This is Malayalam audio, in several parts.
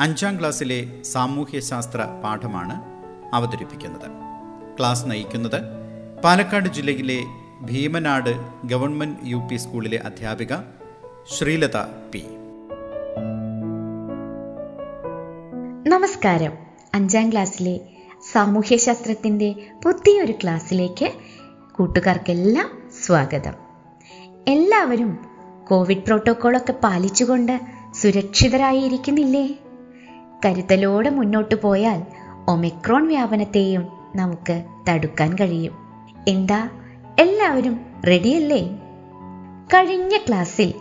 അഞ്ചാം ക്ലാസ്സിലെ സാമൂഹ്യശാസ്ത്ര പാഠമാണ് അവതരിപ്പിക്കുന്നത്. ക്ലാസ് നയിക്കുന്നത് പാലക്കാട് ജില്ലയിലെ ഭീമനാട് ഗവൺമെന്റ് യു പി സ്കൂളിലെ അധ്യാപിക ശ്രീലത പി. നമസ്കാരം. അഞ്ചാം ക്ലാസ്സിലെ സാമൂഹ്യശാസ്ത്രത്തിന്റെ പുതിയൊരു ക്ലാസ്സിലേക്ക് കൂട്ടുകാർക്കെല്ലാം സ്വാഗതം. എല്ലാവരും കോവിഡ് പ്രോട്ടോക്കോളൊക്കെ പാലിച്ചുകൊണ്ട് സുരക്ഷിതരായി ഇരിക്കുന്നില്ലേ കരുതലോടെ മുന്നോട്ട് പോയാൽ ഒമിക്രോൺ വ്യാപനത്തെയും നമുക്ക് തടുക്കാൻ കഴിയും. എന്താ? എല്ലാവരും റെഡിയല്ലേ കഴിഞ്ഞ ക്ലാസ്സിൽ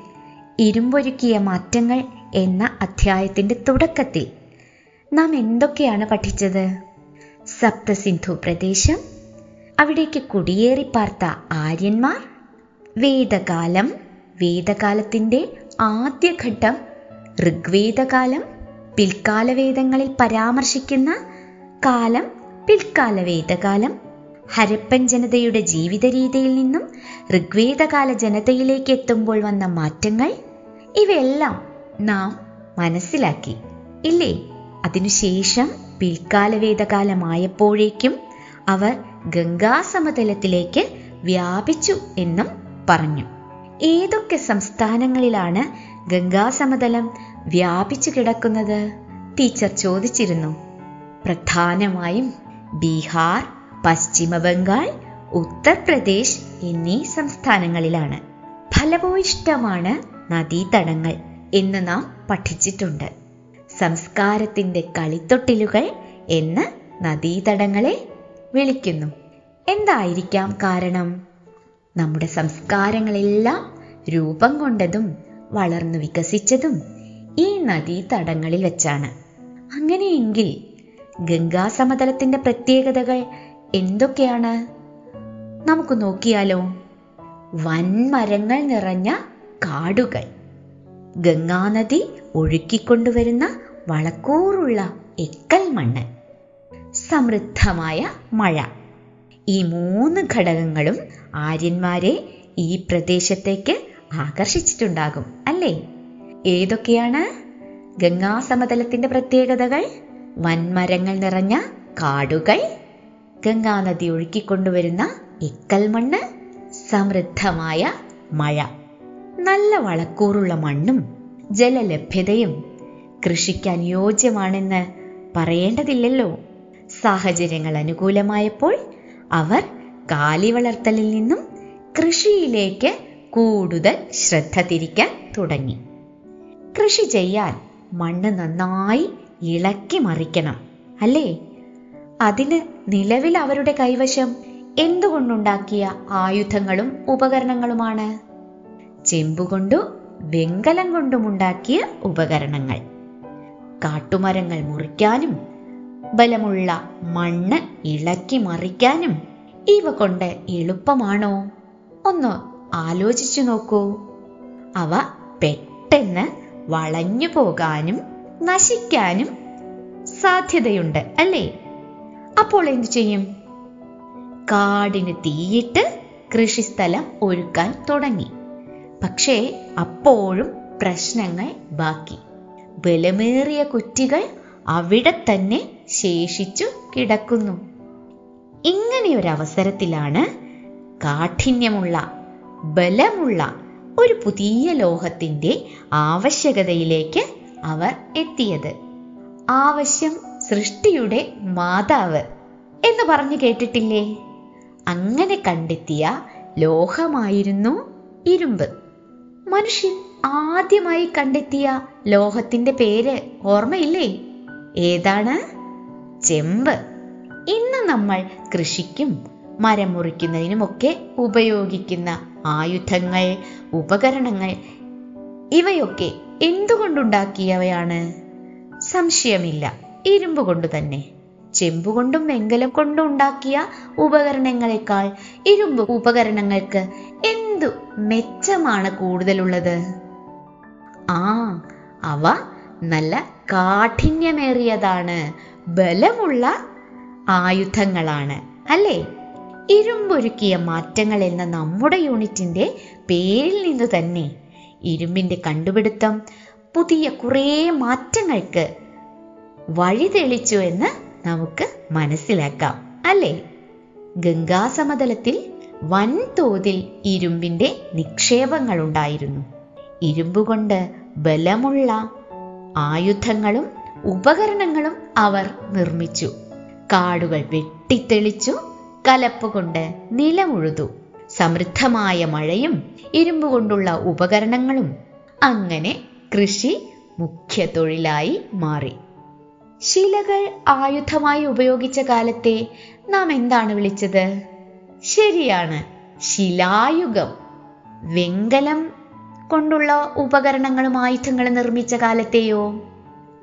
ഇരുമ്പൊരുക്കിയ മാറ്റങ്ങൾ എന്ന അധ്യായത്തിന്റെ തുടക്കത്തിൽ നാം എന്തൊക്കെയാണ് പഠിച്ചത്? സപ്തസിന്ധു പ്രദേശം അവിടേക്ക് കുടിയേറി പാർത്ത ആര്യന്മാർ വേദകാലം വേദകാലത്തിന്റെ ആദ്യഘട്ടം ഋഗ്വേദകാലം പിൽക്കാല വേദങ്ങളിൽ പരാമർശിക്കുന്ന കാലം പിൽക്കാല വേദകാലം ഹരപ്പൻ ജനതയുടെ ജീവിത രീതിയിൽ നിന്നും ഋഗ്വേദകാല ജനതയിലേക്ക് എത്തുമ്പോൾ വന്ന മാറ്റങ്ങൾ ഇവയെല്ലാം നാം മനസ്സിലാക്കി. ഇല്ലേ? അതിനുശേഷം പിൽക്കാല വേദകാലമായപ്പോഴേക്കും അവർ ഗംഗാസമതലത്തിലേക്ക് വ്യാപിച്ചു എന്നും പറഞ്ഞു. ഏതൊക്കെ സംസ്ഥാനങ്ങളിലാണ് ഗംഗാസമതലം വ്യാപിച്ചു കിടക്കുന്നത് ടീച്ചർ ചോദിച്ചിരുന്നു. പ്രധാനമായും ബീഹാർ പശ്ചിമ ബംഗാൾ ഉത്തർപ്രദേശ് എന്നീ സംസ്ഥാനങ്ങളിലാണ്. ഫലഭൂയിഷ്ടമാണ് നദീതടങ്ങൾ എന്ന് നാം പഠിച്ചിട്ടുണ്ട്. സംസ്കാരത്തിന്റെ കളിത്തൊട്ടിലുകൾ എന്ന് നദീതടങ്ങളെ വിളിക്കുന്നു. എന്തായിരിക്കാം കാരണം? നമ്മുടെ സംസ്കാരങ്ങളെല്ലാം രൂപം കൊണ്ടതും വളർന്നു വികസിച്ചതും ഈ നദീതടങ്ങളിൽ വെച്ചാണ്. അങ്ങനെയെങ്കിൽ ഗംഗാസമതലത്തിന്റെ പ്രത്യേകതകൾ എന്തൊക്കെയാണ്? നമുക്ക് നോക്കിയാലോ. വൻമരങ്ങൾ നിറഞ്ഞ കാടുകൾ. ഗംഗാനദി ഒഴുക്കിക്കൊണ്ടുവരുന്ന വളക്കൂറുള്ള എക്കൽ മണ്ണ്. സമൃദ്ധമായ മഴ. ഈ മൂന്ന് ഘടകങ്ങളും ആര്യന്മാരെ ഈ പ്രദേശത്തേക്ക് ആകർഷിച്ചിട്ടുണ്ടാകും അല്ലേ? ഏതൊക്കെയാണ്? ഗംഗാസമതലത്തിന്റെ പ്രത്യേകതകൾ വൻമരങ്ങൾ നിറഞ്ഞ കാടുകൾ ഗംഗാനദി ഒഴുക്കിക്കൊണ്ടുവരുന്ന ഇക്കൽ മണ്ണ് സമൃദ്ധമായ മഴ. നല്ല വളക്കൂറുള്ള മണ്ണും ജലലഭ്യതയും കൃഷിക്ക് അനുയോജ്യമാണെന്ന് പറയേണ്ടതില്ലല്ലോ. സാഹചര്യങ്ങൾ അനുകൂലമായപ്പോൾ അവർ കാലി വളർത്തലിൽ നിന്നും കൃഷിയിലേക്ക് കൂടുതൽ ശ്രദ്ധ തിരിക്കാൻ തുടങ്ങി. കൃഷി ചെയ്യാൻ മണ്ണ് നന്നായി ഇളക്കി മറിക്കണം അല്ലേ? അതിന് നിലവിൽ അവരുടെ കൈവശം എന്തുകൊണ്ടുണ്ടാക്കിയ ആയുധങ്ങളും ഉപകരണങ്ങളുമാണ്? ചെമ്പുകൊണ്ടു വെങ്കലം കൊണ്ടുമുണ്ടാക്കിയ ഉപകരണങ്ങൾ. കാട്ടുമരങ്ങൾ മുറിക്കാനും ബലമുള്ള മണ്ണ് ഇളക്കി മറിക്കാനും ഇവ കൊണ്ട് എളുപ്പമാണോ? ഒന്ന് ആലോചിച്ചു നോക്കൂ. അവ പെട്ടെന്ന് വളഞ്ഞു പോകാനും നശിക്കാനും സാധ്യതയുണ്ട് അല്ലേ? അപ്പോൾ എന്തു ചെയ്യും? കാടിന് തീയിട്ട് കൃഷിസ്ഥലം ഒരുക്കാൻ തുടങ്ങി. പക്ഷേ അപ്പോഴും പ്രശ്നങ്ങൾ ബാക്കി. ബലമേറിയ കുറ്റികൾ അവിടെ തന്നെ ശേഷിച്ചു കിടക്കുന്നു. ഇങ്ങനെയൊരവസരത്തിലാണ് കാഠിന്യമുള്ള ബലമുള്ള ഒരു പുതിയ ലോഹത്തിന്റെ ആവശ്യകതയിലേക്ക് അവർ എത്തിയത്. ആവശ്യം സൃഷ്ടിയുടെ മാതാവ് എന്ന് പറഞ്ഞു കേട്ടിട്ടില്ലേ? അങ്ങനെ കണ്ടെത്തിയ ലോഹമായിരുന്നു ഇരുമ്പ്. മനുഷ്യൻ ആദ്യമായി കണ്ടെത്തിയ ലോഹത്തിന്റെ പേര് ഓർമ്മയില്ലേ? ഏതാണ്? ചെമ്പ്. ഇന്ന് നമ്മൾ കൃഷിക്കും മരം മുറിക്കുന്നതിനുമൊക്കെ ഉപയോഗിക്കുന്ന ആയുധങ്ങൾ ഉപകരണങ്ങൾ. ഇവയൊക്കെ എന്തുകൊണ്ടുണ്ടാക്കിയവയാണ്? സംശയമില്ല. ഇരുമ്പ് കൊണ്ട് തന്നെ. ചെമ്പുകൊണ്ടും വെങ്കലം കൊണ്ടും ഉണ്ടാക്കിയ ഉപകരണങ്ങളെക്കാൾ ഇരുമ്പ് ഉപകരണങ്ങൾക്ക് എന്തു മെച്ചമാണ് കൂടുതലുള്ളത്? ആ അവ നല്ല കാഠിന്യമേറിയതാണ്. ബലമുള്ള ആയുധങ്ങളാണ്. അല്ലേ? ഇരുമ്പൊരുക്കിയ മാറ്റങ്ങൾ എന്ന നമ്മുടെ യൂണിറ്റിന്റെ പേരിൽ നിന്ന് തന്നെ ഇരുമ്പിന്റെ കണ്ടുപിടുത്തം പുതിയ കുറേ മാറ്റങ്ങൾക്ക് വഴിതെളിച്ചു എന്ന് നമുക്ക് മനസ്സിലാക്കാം അല്ലേ? ഗംഗാ സമതലത്തിൽ വൻതോതിൽ ഇരുമ്പിന്റെ നിക്ഷേപങ്ങൾ ഉണ്ടായിരുന്നു. ഇരുമ്പുകൊണ്ട് ബലമുള്ള ആയുധങ്ങളും ഉപകരണങ്ങളും അവർ നിർമ്മിച്ചു. കാടുകൾ വെട്ടിത്തെളിച്ചു. കലപ്പുകൊണ്ട് നിലമുഴുതു. സമൃദ്ധമായ മഴയും ഇരുമ്പ് കൊണ്ടുള്ള ഉപകരണങ്ങളും അങ്ങനെ കൃഷി മുഖ്യ തൊഴിലായി മാറി. ശിലകൾ ആയുധമായി ഉപയോഗിച്ച കാലത്തെ നാം എന്താണ് വിളിച്ചത്? ശരിയാണ് ശിലായുഗം. വെങ്കലം കൊണ്ടുള്ള ഉപകരണങ്ങളും ആയുധങ്ങളും നിർമ്മിച്ച കാലത്തെയോ?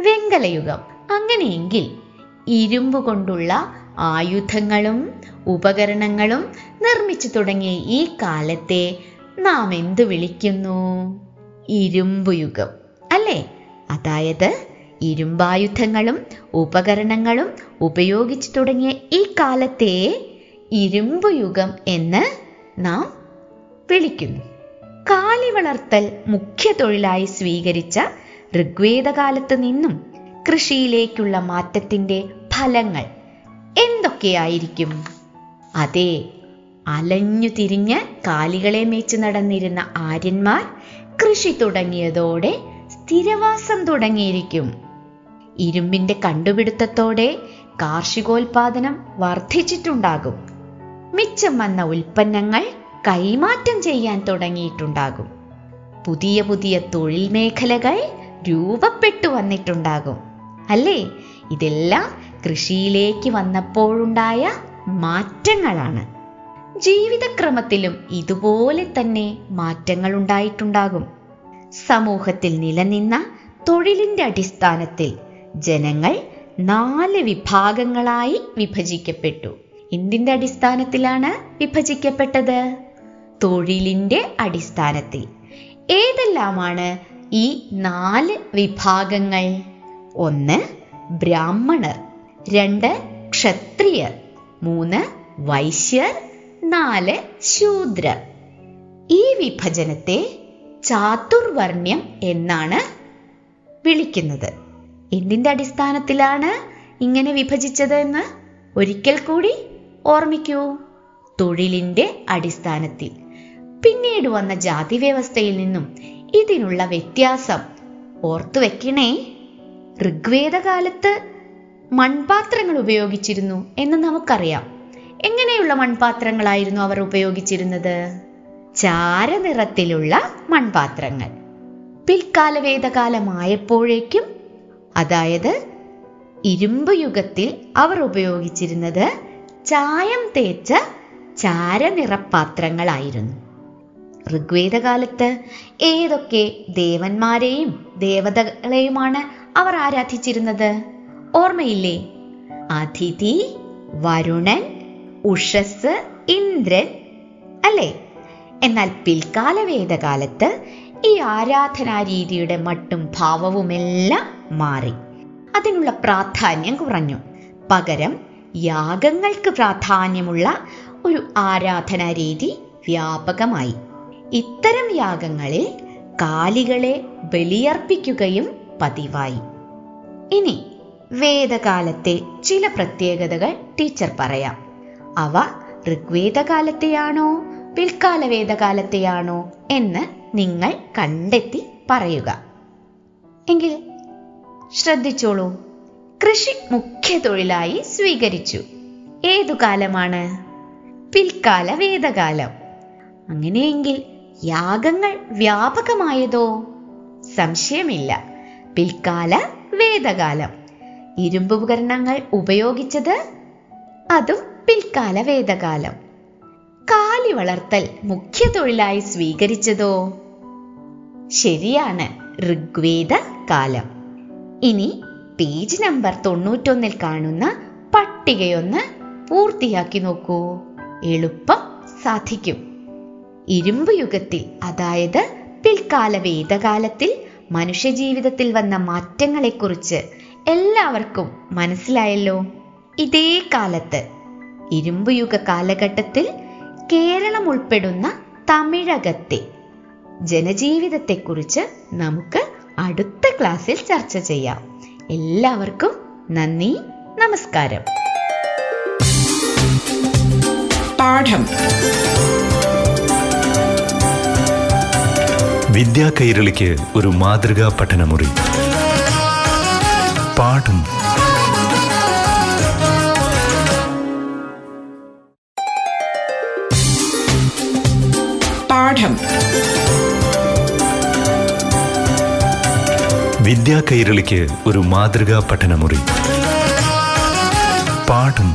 വെങ്കലയുഗം. അങ്ങനെയെങ്കിൽ ഇരുമ്പ് കൊണ്ടുള്ള ആയുധങ്ങളും ഉപകരണങ്ങളും നിർമ്മിച്ചു തുടങ്ങിയ ഈ കാലത്തെ നാം എന്തു വിളിക്കുന്നു? ഇരുമ്പ് യുഗം അല്ലേ? അതായത് ഇരുമ്പായുധങ്ങളും ഉപകരണങ്ങളും ഉപയോഗിച്ചു തുടങ്ങിയ ഈ കാലത്തെ ഇരുമ്പ് യുഗം എന്ന് നാം വിളിക്കുന്നു. കാലി വളർത്തൽ മുഖ്യ തൊഴിലായി സ്വീകരിച്ച ഋഗ്വേദകാലത്ത് നിന്നും കൃഷിയിലേക്കുള്ള മാറ്റത്തിന്റെ ഫലങ്ങൾ എന്തൊക്കെയായിരിക്കും? അതെ അലഞ്ഞു തിരിഞ്ഞ് കാലികളെ മേച്ച് നടന്നിരുന്ന ആര്യന്മാർ കൃഷി തുടങ്ങിയതോടെ സ്ഥിരവാസം തുടങ്ങിയിരിക്കും. ഇരുമ്പിന്റെ കണ്ടുപിടുത്തത്തോടെ കാർഷികോൽപാദനം വർദ്ധിച്ചിട്ടുണ്ടാകും. മിച്ചം വന്ന ഉൽപ്പന്നങ്ങൾ കൈമാറ്റം ചെയ്യാൻ തുടങ്ങിയിട്ടുണ്ടാകും. പുതിയ പുതിയ തൊഴിൽ മേഖലകൾ രൂപപ്പെട്ടു വന്നിട്ടുണ്ടാകും. അല്ലേ? ഇതെല്ലാം കൃഷിയിലേക്ക് വന്നപ്പോഴുണ്ടായ മാറ്റങ്ങളാണ്. ജീവിതക്രമത്തിലും ഇതുപോലെ തന്നെ മാറ്റങ്ങൾ ഉണ്ടായിട്ടുണ്ടാകും സമൂഹത്തിൽ നിലനിന്ന തൊഴിലിന്റെ അടിസ്ഥാനത്തിൽ ജനങ്ങൾ നാല് വിഭാഗങ്ങളായി വിഭജിക്കപ്പെട്ടു. എന്തിന്റെ അടിസ്ഥാനത്തിലാണ് വിഭജിക്കപ്പെട്ടത്? തൊഴിലിന്റെ അടിസ്ഥാനത്തിൽ. ഏതെല്ലാമാണ് ഈ നാല് വിഭാഗങ്ങൾ? ഒന്ന് ബ്രാഹ്മണർ രണ്ട് ക്ഷത്രിയർ മൂന്ന് വൈശ്യർ നാല് ശൂദ്രർ ഈ വിഭജനത്തെ ചാതുർവർണ്യം എന്നാണ് വിളിക്കുന്നത്. എന്തിന്റെ അടിസ്ഥാനത്തിലാണ് ഇങ്ങനെ വിഭജിച്ചത് എന്ന് ഒരിക്കൽ കൂടി ഓർമ്മിക്കൂ. തൊഴിലിന്റെ അടിസ്ഥാനത്തിൽ. പിന്നീട് വന്ന ജാതി വ്യവസ്ഥയിൽ നിന്നും ഇതിനുള്ള വ്യത്യാസം ഓർത്തു വെക്കണേ ഋഗ്വേദകാലത്ത് മൺപാത്രങ്ങൾ ഉപയോഗിച്ചിരുന്നു എന്ന് നമുക്കറിയാം. എങ്ങനെയുള്ള മൺപാത്രങ്ങളായിരുന്നു അവർ ഉപയോഗിച്ചിരുന്നത്? ചാരനിറത്തിലുള്ള മൺപാത്രങ്ങൾ. പിൽക്കാല വേദകാലമായപ്പോഴേക്കും അതായത് ഇരുമ്പ് യുഗത്തിൽ അവർ ഉപയോഗിച്ചിരുന്നത് ചായം തേച്ച ചാരനിറപ്പാത്രങ്ങളായിരുന്നു ഋഗ്വേദകാലത്ത് ഏതൊക്കെ ദേവന്മാരെയും ദേവതകളെയുമാണ് അവർ ആരാധിച്ചിരുന്നത്? ഓർമ്മയില്ലേ? അതിഥി വരുണൻ ഉഷസ് ഇന്ദ്രൻ അല്ലേ? എന്നാൽ പിൽക്കാല വേദകാലത്ത് ഈ ആരാധനാ രീതിയുടെ മട്ടും ഭാവവുമെല്ലാം മാറി. അതിനുള്ള പ്രാധാന്യം കുറഞ്ഞു. പകരം യാഗങ്ങൾക്ക് പ്രാധാന്യമുള്ള ഒരു ആരാധനാ രീതി വ്യാപകമായി. ഇത്തരം യാഗങ്ങളിൽ കാലികളെ ബലിയർപ്പിക്കുകയും പതിവായി. ഇനി വേദകാലത്തെ ചില പ്രത്യേകതകൾ ടീച്ചർ പറയാം. അവ ഋഗ്വേദകാലത്തെയാണോ പിൽക്കാല വേദകാലത്തെയാണോ എന്ന് നിങ്ങൾ കണ്ടെത്തി പറയുക. എങ്കിൽ ശ്രദ്ധിച്ചോളൂ. കൃഷി മുഖ്യ തൊഴിലായി സ്വീകരിച്ചു. ഏതു കാലമാണ്? പിൽക്കാല വേദകാലം അങ്ങനെയെങ്കിൽ യാഗങ്ങൾ വ്യാപകമായതോ? സംശയമില്ല. പിൽക്കാല വേദകാലം ഇരുമ്പ് ഉപകരണങ്ങൾ ഉപയോഗിച്ചത് അതും പിൽക്കാല വേദകാലം. കാലി വളർത്തൽ മുഖ്യ തൊഴിലായി സ്വീകരിച്ചതോ? ശരിയാണ് ഋഗ്വേദ കാലം. ഇനി പേജ് നമ്പർ തൊണ്ണൂറ്റൊന്നിൽ കാണുന്ന പട്ടികയൊന്ന് പൂർത്തിയാക്കി നോക്കൂ. എളുപ്പം സാധിക്കും. ഇരുമ്പ് യുഗത്തിൽ അതായത് പിൽക്കാല വേദകാലത്തിൽ മനുഷ്യജീവിതത്തിൽ വന്ന മാറ്റങ്ങളെക്കുറിച്ച് എല്ലാവർക്കും മനസ്സിലായല്ലോ? ഇതേ കാലത്ത് ഇരുമ്പുയുഗ കാലഘട്ടത്തിൽ കേരളം ഉൾപ്പെടുന്ന തമിഴകത്തെ ജനജീവിതത്തെക്കുറിച്ച് നമുക്ക് അടുത്ത ക്ലാസ്സിൽ ചർച്ച ചെയ്യാം. എല്ലാവർക്കും നന്ദി നമസ്കാരം. പാഠം. വിദ്യാ കൈരളിക്ക് ഒരു മാതൃകാ പഠനമുറി. പാഠം വിദ്യാ കൈരളിക്ക് ഒരു മാതൃകാ പഠനമുറി. പാഠം.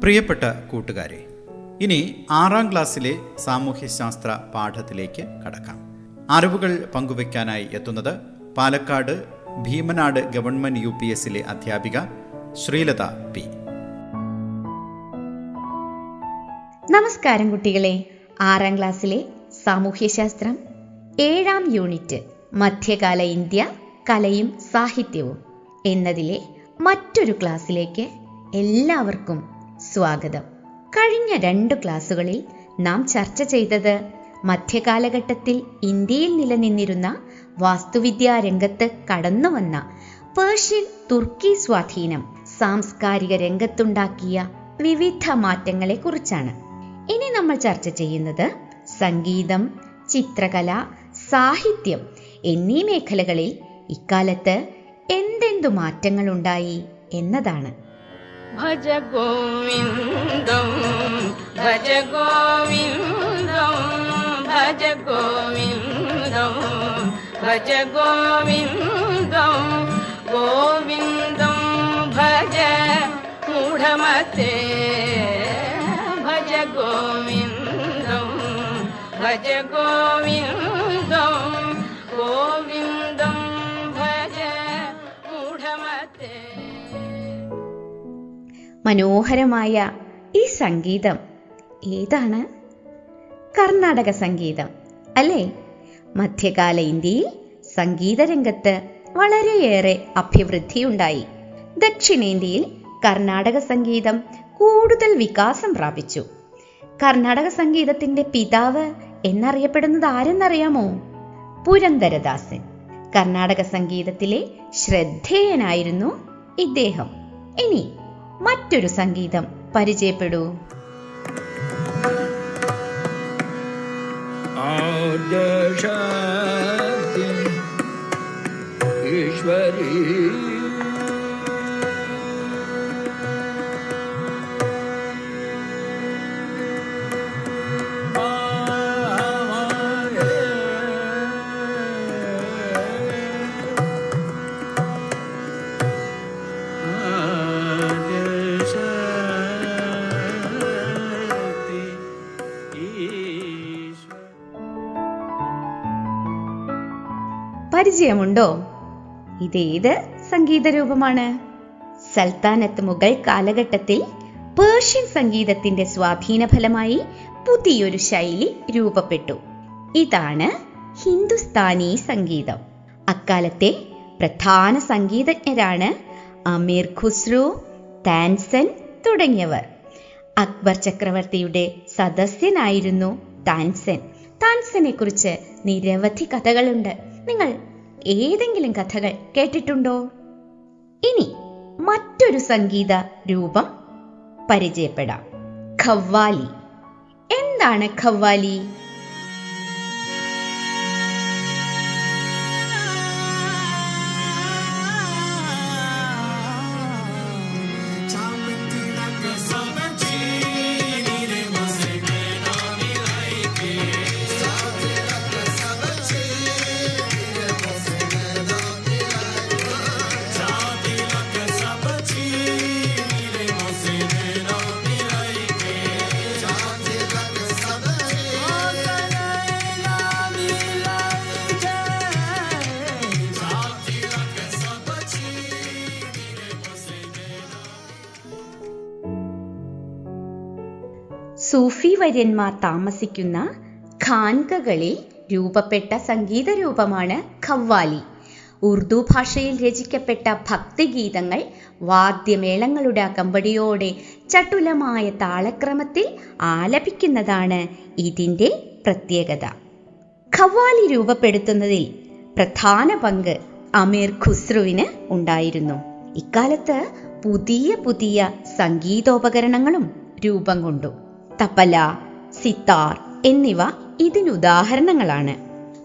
പ്രിയപ്പെട്ട കൂട്ടുകാരെ ഇനി ആറാം ക്ലാസ്സിലെ സാമൂഹ്യശാസ്ത്ര പാഠത്തിലേക്ക് കടക്കാം. അറിവുകൾ പങ്കുവയ്ക്കാനായി എത്തുന്നത് Palakkad Bheemanad government U P എസിലെ അധ്യാപിക ശ്രീലത പി. നമസ്കാരം കുട്ടികളെ. ആറാം ക്ലാസ്സിലെ സാമൂഹ്യശാസ്ത്രം ഏഴാം യൂണിറ്റ് മധ്യകാല ഇന്ത്യ കലയും സാഹിത്യവും എന്നതിലെ മറ്റൊരു ക്ലാസ്സിലേക്ക് എല്ലാവർക്കും സ്വാഗതം. കഴിഞ്ഞ രണ്ട് ക്ലാസ്സുകളിൽ നാം ചർച്ച ചെയ്തത് മധ്യകാലഘട്ടത്തിൽ ഇന്ത്യയിൽ നിലനിന്നിരുന്ന വാസ്തുവിദ്യാ രംഗത്ത് കടന്നുവന്ന പേർഷ്യൻ തുർക്കി സ്വാധീനം സാംസ്കാരിക രംഗത്തുണ്ടാക്കിയ വിവിധ മാറ്റങ്ങളെക്കുറിച്ചാണ്. ഇനി നമ്മൾ ചർച്ച ചെയ്യുന്നത് സംഗീതം ചിത്രകല സാഹിത്യം എന്നീ മേഖലകളിൽ ഇക്കാലത്ത് എന്തെന്തു മാറ്റങ്ങളുണ്ടായി എന്നതാണ്. ഭജ ഗോവിന്ദം ഭജ ഗോവിന്ദം ഭജ ഗോവിന്ദം ഭജ ഗോവിന്ദം ഗോവിന്ദം ഭജ മൂഢമത്തെ. ഭജ ഗോവിന്ദം ഭജ ഗോവിന്ദം ഗോവിന്ദം ഭജ മൂഢമത്തെ. മനോഹരമായ ഈ സംഗീതം ഏതാണ്? കർണാടക സംഗീതം അല്ലേ? മധ്യകാല ഇന്ത്യയിൽ സംഗീതരംഗത്ത് വളരെയേറെ അഭിവൃദ്ധിയുണ്ടായി. ദക്ഷിണേന്ത്യയിൽ കർണാടക സംഗീതം കൂടുതൽ വികാസം പ്രാപിച്ചു. കർണാടക സംഗീതത്തിന്റെ പിതാവ് എന്നറിയപ്പെടുന്നത് ആരെന്നറിയാമോ? പുരന്ദരദാസൻ. കർണാടക സംഗീതത്തിലെ ശ്രദ്ധേയനായിരുന്നു ഇദ്ദേഹം. ഇനി മറ്റൊരു സംഗീതം പരിചയപ്പെടൂ. दर्शा ईश्वरी। പരിചയമുണ്ടോ ഇതേത് സംഗീത രൂപമാണ് സൽത്താനത്ത് മുഗൾ കാലഘട്ടത്തിൽ പേർഷ്യൻ സംഗീതത്തിന്റെ സ്വാധീന ഫലമായി പുതിയൊരു ശൈലി രൂപപ്പെട്ടു. ഇതാണ് ഹിന്ദുസ്ഥാനി സംഗീതം. അക്കാലത്തെ പ്രധാന സംഗീതജ്ഞരാണ് അമീർ ഖുസ്രു താൻസൻ തുടങ്ങിയവർ. അക്ബർ ചക്രവർത്തിയുടെ സദസ്യനായിരുന്നു താൻസൻ. താൻസനെ കുറിച്ച് നിരവധി കഥകളുണ്ട്. നിങ്ങൾ ഏതെങ്കിലും കഥകൾ കേട്ടിട്ടുണ്ടോ? ഇനി മറ്റൊരു സംഗീത രൂപം പരിചയപ്പെടാം. ഖവ്വാലി. എന്താണ് ഖവ്വാലി? സൂഫി താമസിക്കുന്ന ഖാൻകകളിൽ രൂപപ്പെട്ട സംഗീത രൂപമാണ് ഖവ്വാലി. ഉർദു ഭാഷയിൽ രചിക്കപ്പെട്ട ഭക്തിഗീതങ്ങൾ വാദ്യമേളങ്ങളുടെ അകമ്പടിയോടെ ചട്ടുലമായ താളക്രമത്തിൽ ആലപിക്കുന്നതാണ് ഇതിന്റെ പ്രത്യേകത. ഖവ്വാലി രൂപപ്പെടുത്തുന്നതിൽ പ്രധാന പങ്ക് അമീർ ഖുസ്രുവിന് ഉണ്ടായിരുന്നു. ഇക്കാലത്ത് പുതിയ പുതിയ സംഗീതോപകരണങ്ങളും രൂപം കൊണ്ടു. തപ്പല സിത്താർ എന്നിവ ഇതിനുദാഹരണങ്ങളാണ്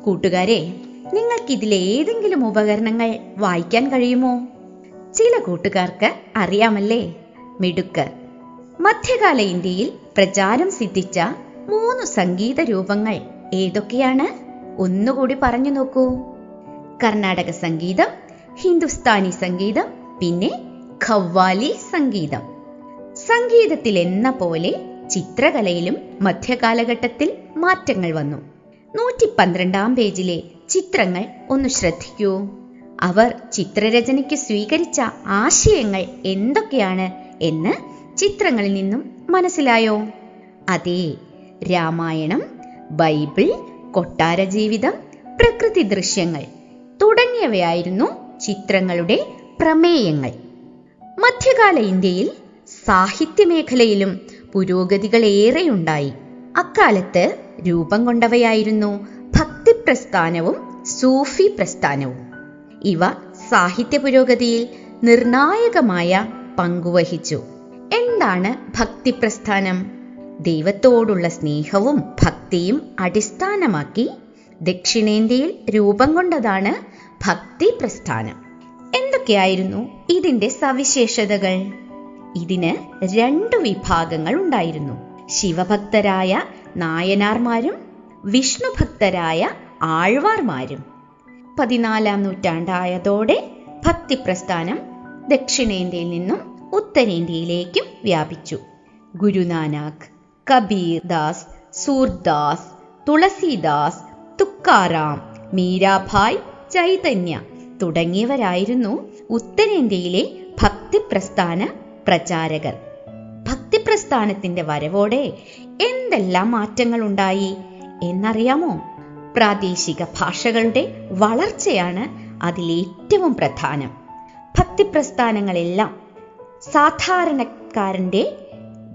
കൂട്ടുകാരെ നിങ്ങൾക്ക് ഇതിലെ ഏതെങ്കിലും ഉപകരണങ്ങൾ വായിക്കാൻ കഴിയുമോ? ചില കൂട്ടുകാർക്ക് അറിയാമല്ലേ? മിടുക്ക്. മധ്യകാല ഇന്ത്യയിൽ പ്രചാരം സിദ്ധിച്ച മൂന്ന് സംഗീത രൂപങ്ങൾ ഏതൊക്കെയാണ്? ഒന്നുകൂടി പറഞ്ഞു നോക്കൂ. കർണാടക സംഗീതം ഹിന്ദുസ്ഥാനി സംഗീതം പിന്നെ ഖവ്വാലി സംഗീതം. സംഗീതത്തിൽ എന്ന പോലെ ചിത്രകലയിലും മധ്യകാലഘട്ടത്തിൽ മാറ്റങ്ങൾ വന്നു. നൂറ്റി പന്ത്രണ്ടാം പേജിലെ ചിത്രങ്ങൾ ഒന്ന് ശ്രദ്ധിക്കൂ. അവർ ചിത്രരചനയ്ക്ക് സ്വീകരിച്ച ആശയങ്ങൾ എന്തൊക്കെയാണ് എന്ന് ചിത്രങ്ങളിൽ നിന്നും മനസ്സിലായോ? അതെ രാമായണം ബൈബിൾ കൊട്ടാര ജീവിതം പ്രകൃതി ദൃശ്യങ്ങൾ തുടങ്ങിയവയായിരുന്നു ചിത്രങ്ങളുടെ പ്രമേയങ്ങൾ. മധ്യകാല ഇന്ത്യയിൽ സാഹിത്യ പുരോഗതികൾ ഏറെയുണ്ടായി അക്കാലത്ത് രൂപം കൊണ്ടവയായിരുന്നു ഭക്തി പ്രസ്ഥാനവും സൂഫി പ്രസ്ഥാനവും. ഇവ സാഹിത്യ പുരോഗതിയിൽ നിർണായകമായ പങ്കുവഹിച്ചു. എന്താണ് ഭക്തി പ്രസ്ഥാനം ദൈവത്തോടുള്ള സ്നേഹവും ഭക്തിയും അടിസ്ഥാനമാക്കി ദക്ഷിണേന്ത്യയിൽ രൂപം കൊണ്ടതാണ് ഭക്തി പ്രസ്ഥാനം എന്തൊക്കെയായിരുന്നു ഇതിന്റെ സവിശേഷതകൾ? ഇതിന് രണ്ട് വിഭാഗങ്ങൾ ഉണ്ടായിരുന്നു. ശിവഭക്തരായ നായനാർമാരും വിഷ്ണുഭക്തരായ ആഴ്വാർമാരും. പതിനാലാം നൂറ്റാണ്ടായതോടെ ഭക്തി പ്രസ്ഥാനം ദക്ഷിണേന്ത്യയിൽ നിന്നും ഉത്തരേന്ത്യയിലേക്കും വ്യാപിച്ചു. ഗുരുനാനാക്ക് കബീർ ദാസ് സൂർദാസ് തുളസിദാസ് തുക്കാറാം മീരാഭായ് ചൈതന്യ തുടങ്ങിയവരായിരുന്നു ഉത്തരേന്ത്യയിലെ ഭക്തിപ്രസ്ഥാന പ്രചാരകർ. ഭക്തിപ്രസ്ഥാനത്തിന്റെ വരവോടെ എന്തെല്ലാം മാറ്റങ്ങൾ ഉണ്ടായി എന്നറിയാമോ? പ്രാദേശിക ഭാഷകളുടെ വളർച്ചയാണ് അതിലേറ്റവും പ്രധാനം. ഭക്തിപ്രസ്ഥാനങ്ങളെല്ലാം സാധാരണക്കാരന്റെ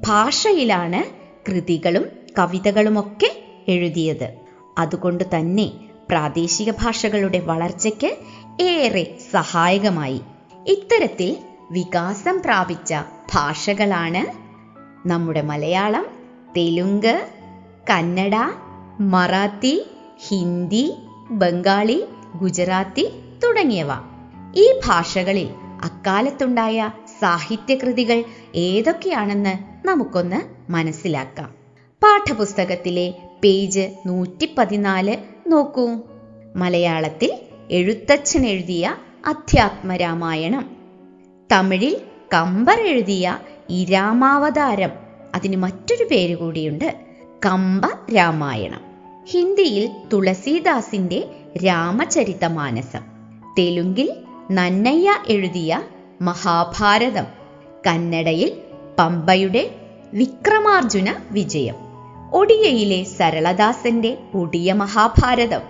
ഭാഷയിലാണ് കൃതികളും കവിതകളുമൊക്കെ എഴുതിയത്. അതുകൊണ്ട് തന്നെ പ്രാദേശിക ഭാഷകളുടെ വളർച്ചയ്ക്ക് ഏറെ സഹായകമായി. ഇത്തരത്തിൽ വികാസം പ്രാപിച്ച ഭാഷകളാണ് നമ്മുടെ മലയാളം തെലുങ്ക് കന്നഡ മറാത്തി ഹിന്ദി ബംഗാളി ഗുജറാത്തി തുടങ്ങിയവ. ഈ ഭാഷകളിൽ അക്കാലത്തുണ്ടായ സാഹിത്യകൃതികൾ ഏതൊക്കെയാണെന്ന് നമുക്കൊന്ന് മനസ്സിലാക്കാം. പാഠപുസ്തകത്തിലെ പേജ് നൂറ്റി പതിനാല് നോക്കൂ. മലയാളത്തിൽ എഴുത്തച്ഛൻ എഴുതിയ അധ്യാത്മരാമായണം. തമിഴിൽ കമ്പർ എഴുതിയ ഇരാമാവതാരം അതിന് മറ്റൊരു പേര് കൂടിയുണ്ട്. കമ്പ രാമായണം. ഹിന്ദിയിൽ തുളസീദാസിന്റെ രാമചരിതമാനസം. തെലുങ്കിൽ നന്നയ്യ എഴുതിയ മഹാഭാരതം. കന്നഡയിൽ പമ്പയുടെ വിക്രമാർജുന വിജയം. ഒഡിയയിലെ സരളദാസന്റെ ഒഡിയ മഹാഭാരതം.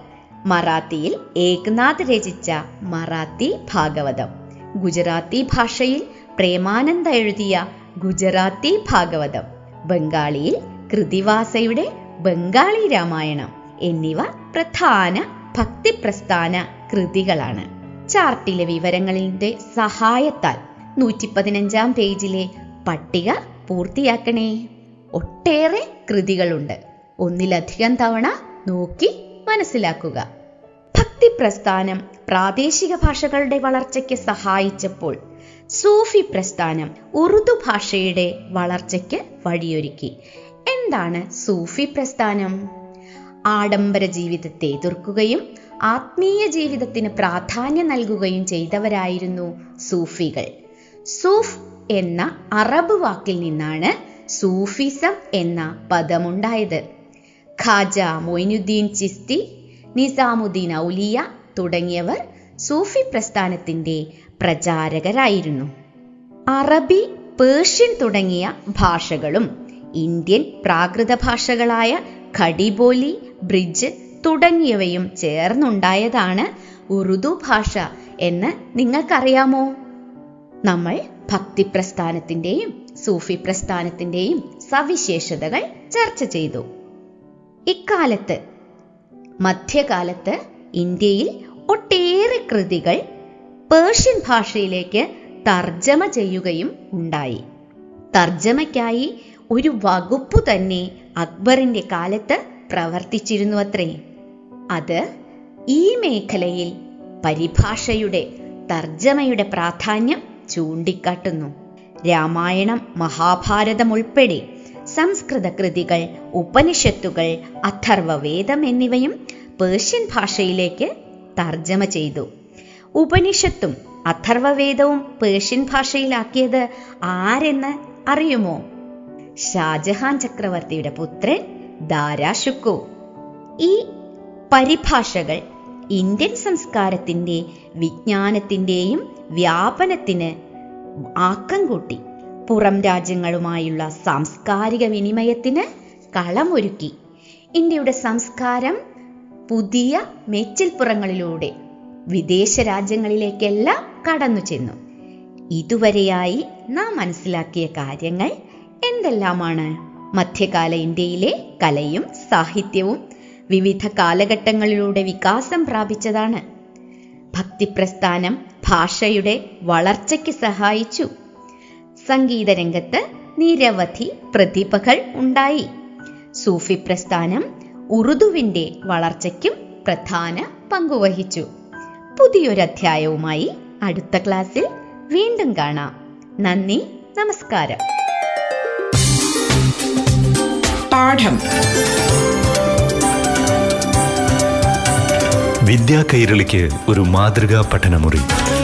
മറാത്തിയിൽ ഏകനാഥ് രചിച്ച മറാത്തി ഭാഗവതം. ഗുജറാത്തി ഭാഷയിൽ പ്രേമാനന്ദ എഴുതിയ ഗുജറാത്തി ഭാഗവതം ബംഗാളിയിൽ കൃതിവാസയുടെ ബംഗാളി രാമായണം എന്നിവ പ്രധാന ഭക്തി പ്രസ്ഥാന കൃതികളാണ്. ചാർട്ടിലെ വിവരങ്ങളുടെ സഹായത്താൽ നൂറ്റി പതിനഞ്ചാം പേജിലെ പട്ടിക പൂർത്തിയാക്കണേ. ഒട്ടേറെ കൃതികളുണ്ട്. ഒന്നിലധികം തവണ നോക്കി മനസ്സിലാക്കുക. ഭക്തി പ്രസ്ഥാനം പ്രാദേശിക ഭാഷകളുടെ വളർച്ചയ്ക്ക് സഹായിച്ചപ്പോൾ സൂഫി പ്രസ്ഥാനം ഉറുദു ഭാഷയുടെ വളർച്ചയ്ക്ക് വഴിയൊരുക്കി. എന്താണ് സൂഫി പ്രസ്ഥാനം? ആഡംബര ജീവിതത്തെ എതിർക്കുകയും ആത്മീയ ജീവിതത്തിന് പ്രാധാന്യം നൽകുകയും ചെയ്തവരായിരുന്നു സൂഫികൾ. സൂഫ് എന്ന അറബ് വാക്കിൽ നിന്നാണ് സൂഫിസം എന്ന പദമുണ്ടായത്. ഖാജ മൊയ്നുദ്ദീൻ ചിസ്തി നിസാമുദ്ദീൻ ഔലിയ തുടങ്ങിയവർ സൂഫി പ്രസ്ഥാനത്തിന്റെ പ്രചാരകരായിരുന്നു. അറബി പേർഷ്യൻ തുടങ്ങിയ ഭാഷകളും ഇന്ത്യൻ പ്രാകൃത ഭാഷകളായ ഖടിബോലി ബ്രിഡ്ജ് തുടങ്ങിയവയും ചേർന്നുണ്ടായതാണ് ഉറുദു ഭാഷ എന്ന് നിങ്ങൾക്കറിയാമോ? നമ്മൾ ഭക്തി പ്രസ്ഥാനത്തിന്റെയും സൂഫി പ്രസ്ഥാനത്തിന്റെയും സവിശേഷതകൾ ചർച്ച ചെയ്തു. ഇക്കാലത്ത് മധ്യകാലത്ത് ഇന്ത്യയിൽ ഒട്ടേറെ കൃതികൾ പേർഷ്യൻ ഭാഷയിലേക്ക് തർജമ ചെയ്യുകയും ഉണ്ടായി. തർജമയ്ക്കായി ഒരു വകുപ്പ് തന്നെ അക്ബറിന്റെ കാലത്ത് പ്രവർത്തിച്ചിരുന്നു അത്രേ അത് ഈ മേഖലയിൽ പരിഭാഷയുടെ തർജമയുടെ പ്രാധാന്യം ചൂണ്ടിക്കാട്ടുന്നു. രാമായണം മഹാഭാരതം ഉൾപ്പെടെ സംസ്കൃത കൃതികൾ ഉപനിഷത്തുകൾ അഥർവവേദം എന്നിവയും പേർഷ്യൻ ഭാഷയിലേക്ക് തർജമ ചെയ്തു. ഉപനിഷത്തും അഥർവവേദവും പേർഷ്യൻ ഭാഷയിലാക്കിയത് ആരെന്ന് അറിയുമോ? ഷാജഹാൻ ചക്രവർത്തിയുടെ പുത്രൻ ദാരാഷുക്കു. ഈ പരിഭാഷകൾ ഇന്ത്യൻ സംസ്കാരത്തിന്റെ വിജ്ഞാനത്തിന്റെയും വ്യാപനത്തിന് ആക്കം കൂട്ടി. പുറം രാജ്യങ്ങളുമായുള്ള സാംസ്കാരിക വിനിമയത്തിന് കളമൊരുക്കി. ഇന്ത്യയുടെ സംസ്കാരം പുതിയ മേച്ചിൽപ്പുറങ്ങളിലൂടെ വിദേശ രാജ്യങ്ങളിലേക്കെല്ലാം കടന്നു ചെന്നു ഇതുവരെയായി നാം മനസ്സിലാക്കിയ കാര്യങ്ങൾ എന്തെല്ലാമാണ്? മധ്യകാല ഇന്ത്യയിലെ കലയും സാഹിത്യവും വിവിധ കാലഘട്ടങ്ങളിലൂടെ വികാസം പ്രാപിച്ചതാണ്. ഭക്തിപ്രസ്ഥാനം ഭാഷയുടെ വളർച്ചയ്ക്ക് സഹായിച്ചു. സംഗീത രംഗത്ത് നിരവധി പ്രതിഭകൾ ഉണ്ടായി. സൂഫി പ്രസ്ഥാനം ഉറുദുവിന്റെ വളർച്ചയ്ക്കും പ്രധാന പങ്കുവഹിച്ചു. പുതിയൊരധ്യായവുമായി അടുത്ത ക്ലാസ്സിൽ വീണ്ടും കാണാം. നന്ദി നമസ്കാരം. പാഠം. വിദ്യാ കൈരളിക്ക് ഒരു മാതൃകാ പഠനമുറി. പാഠം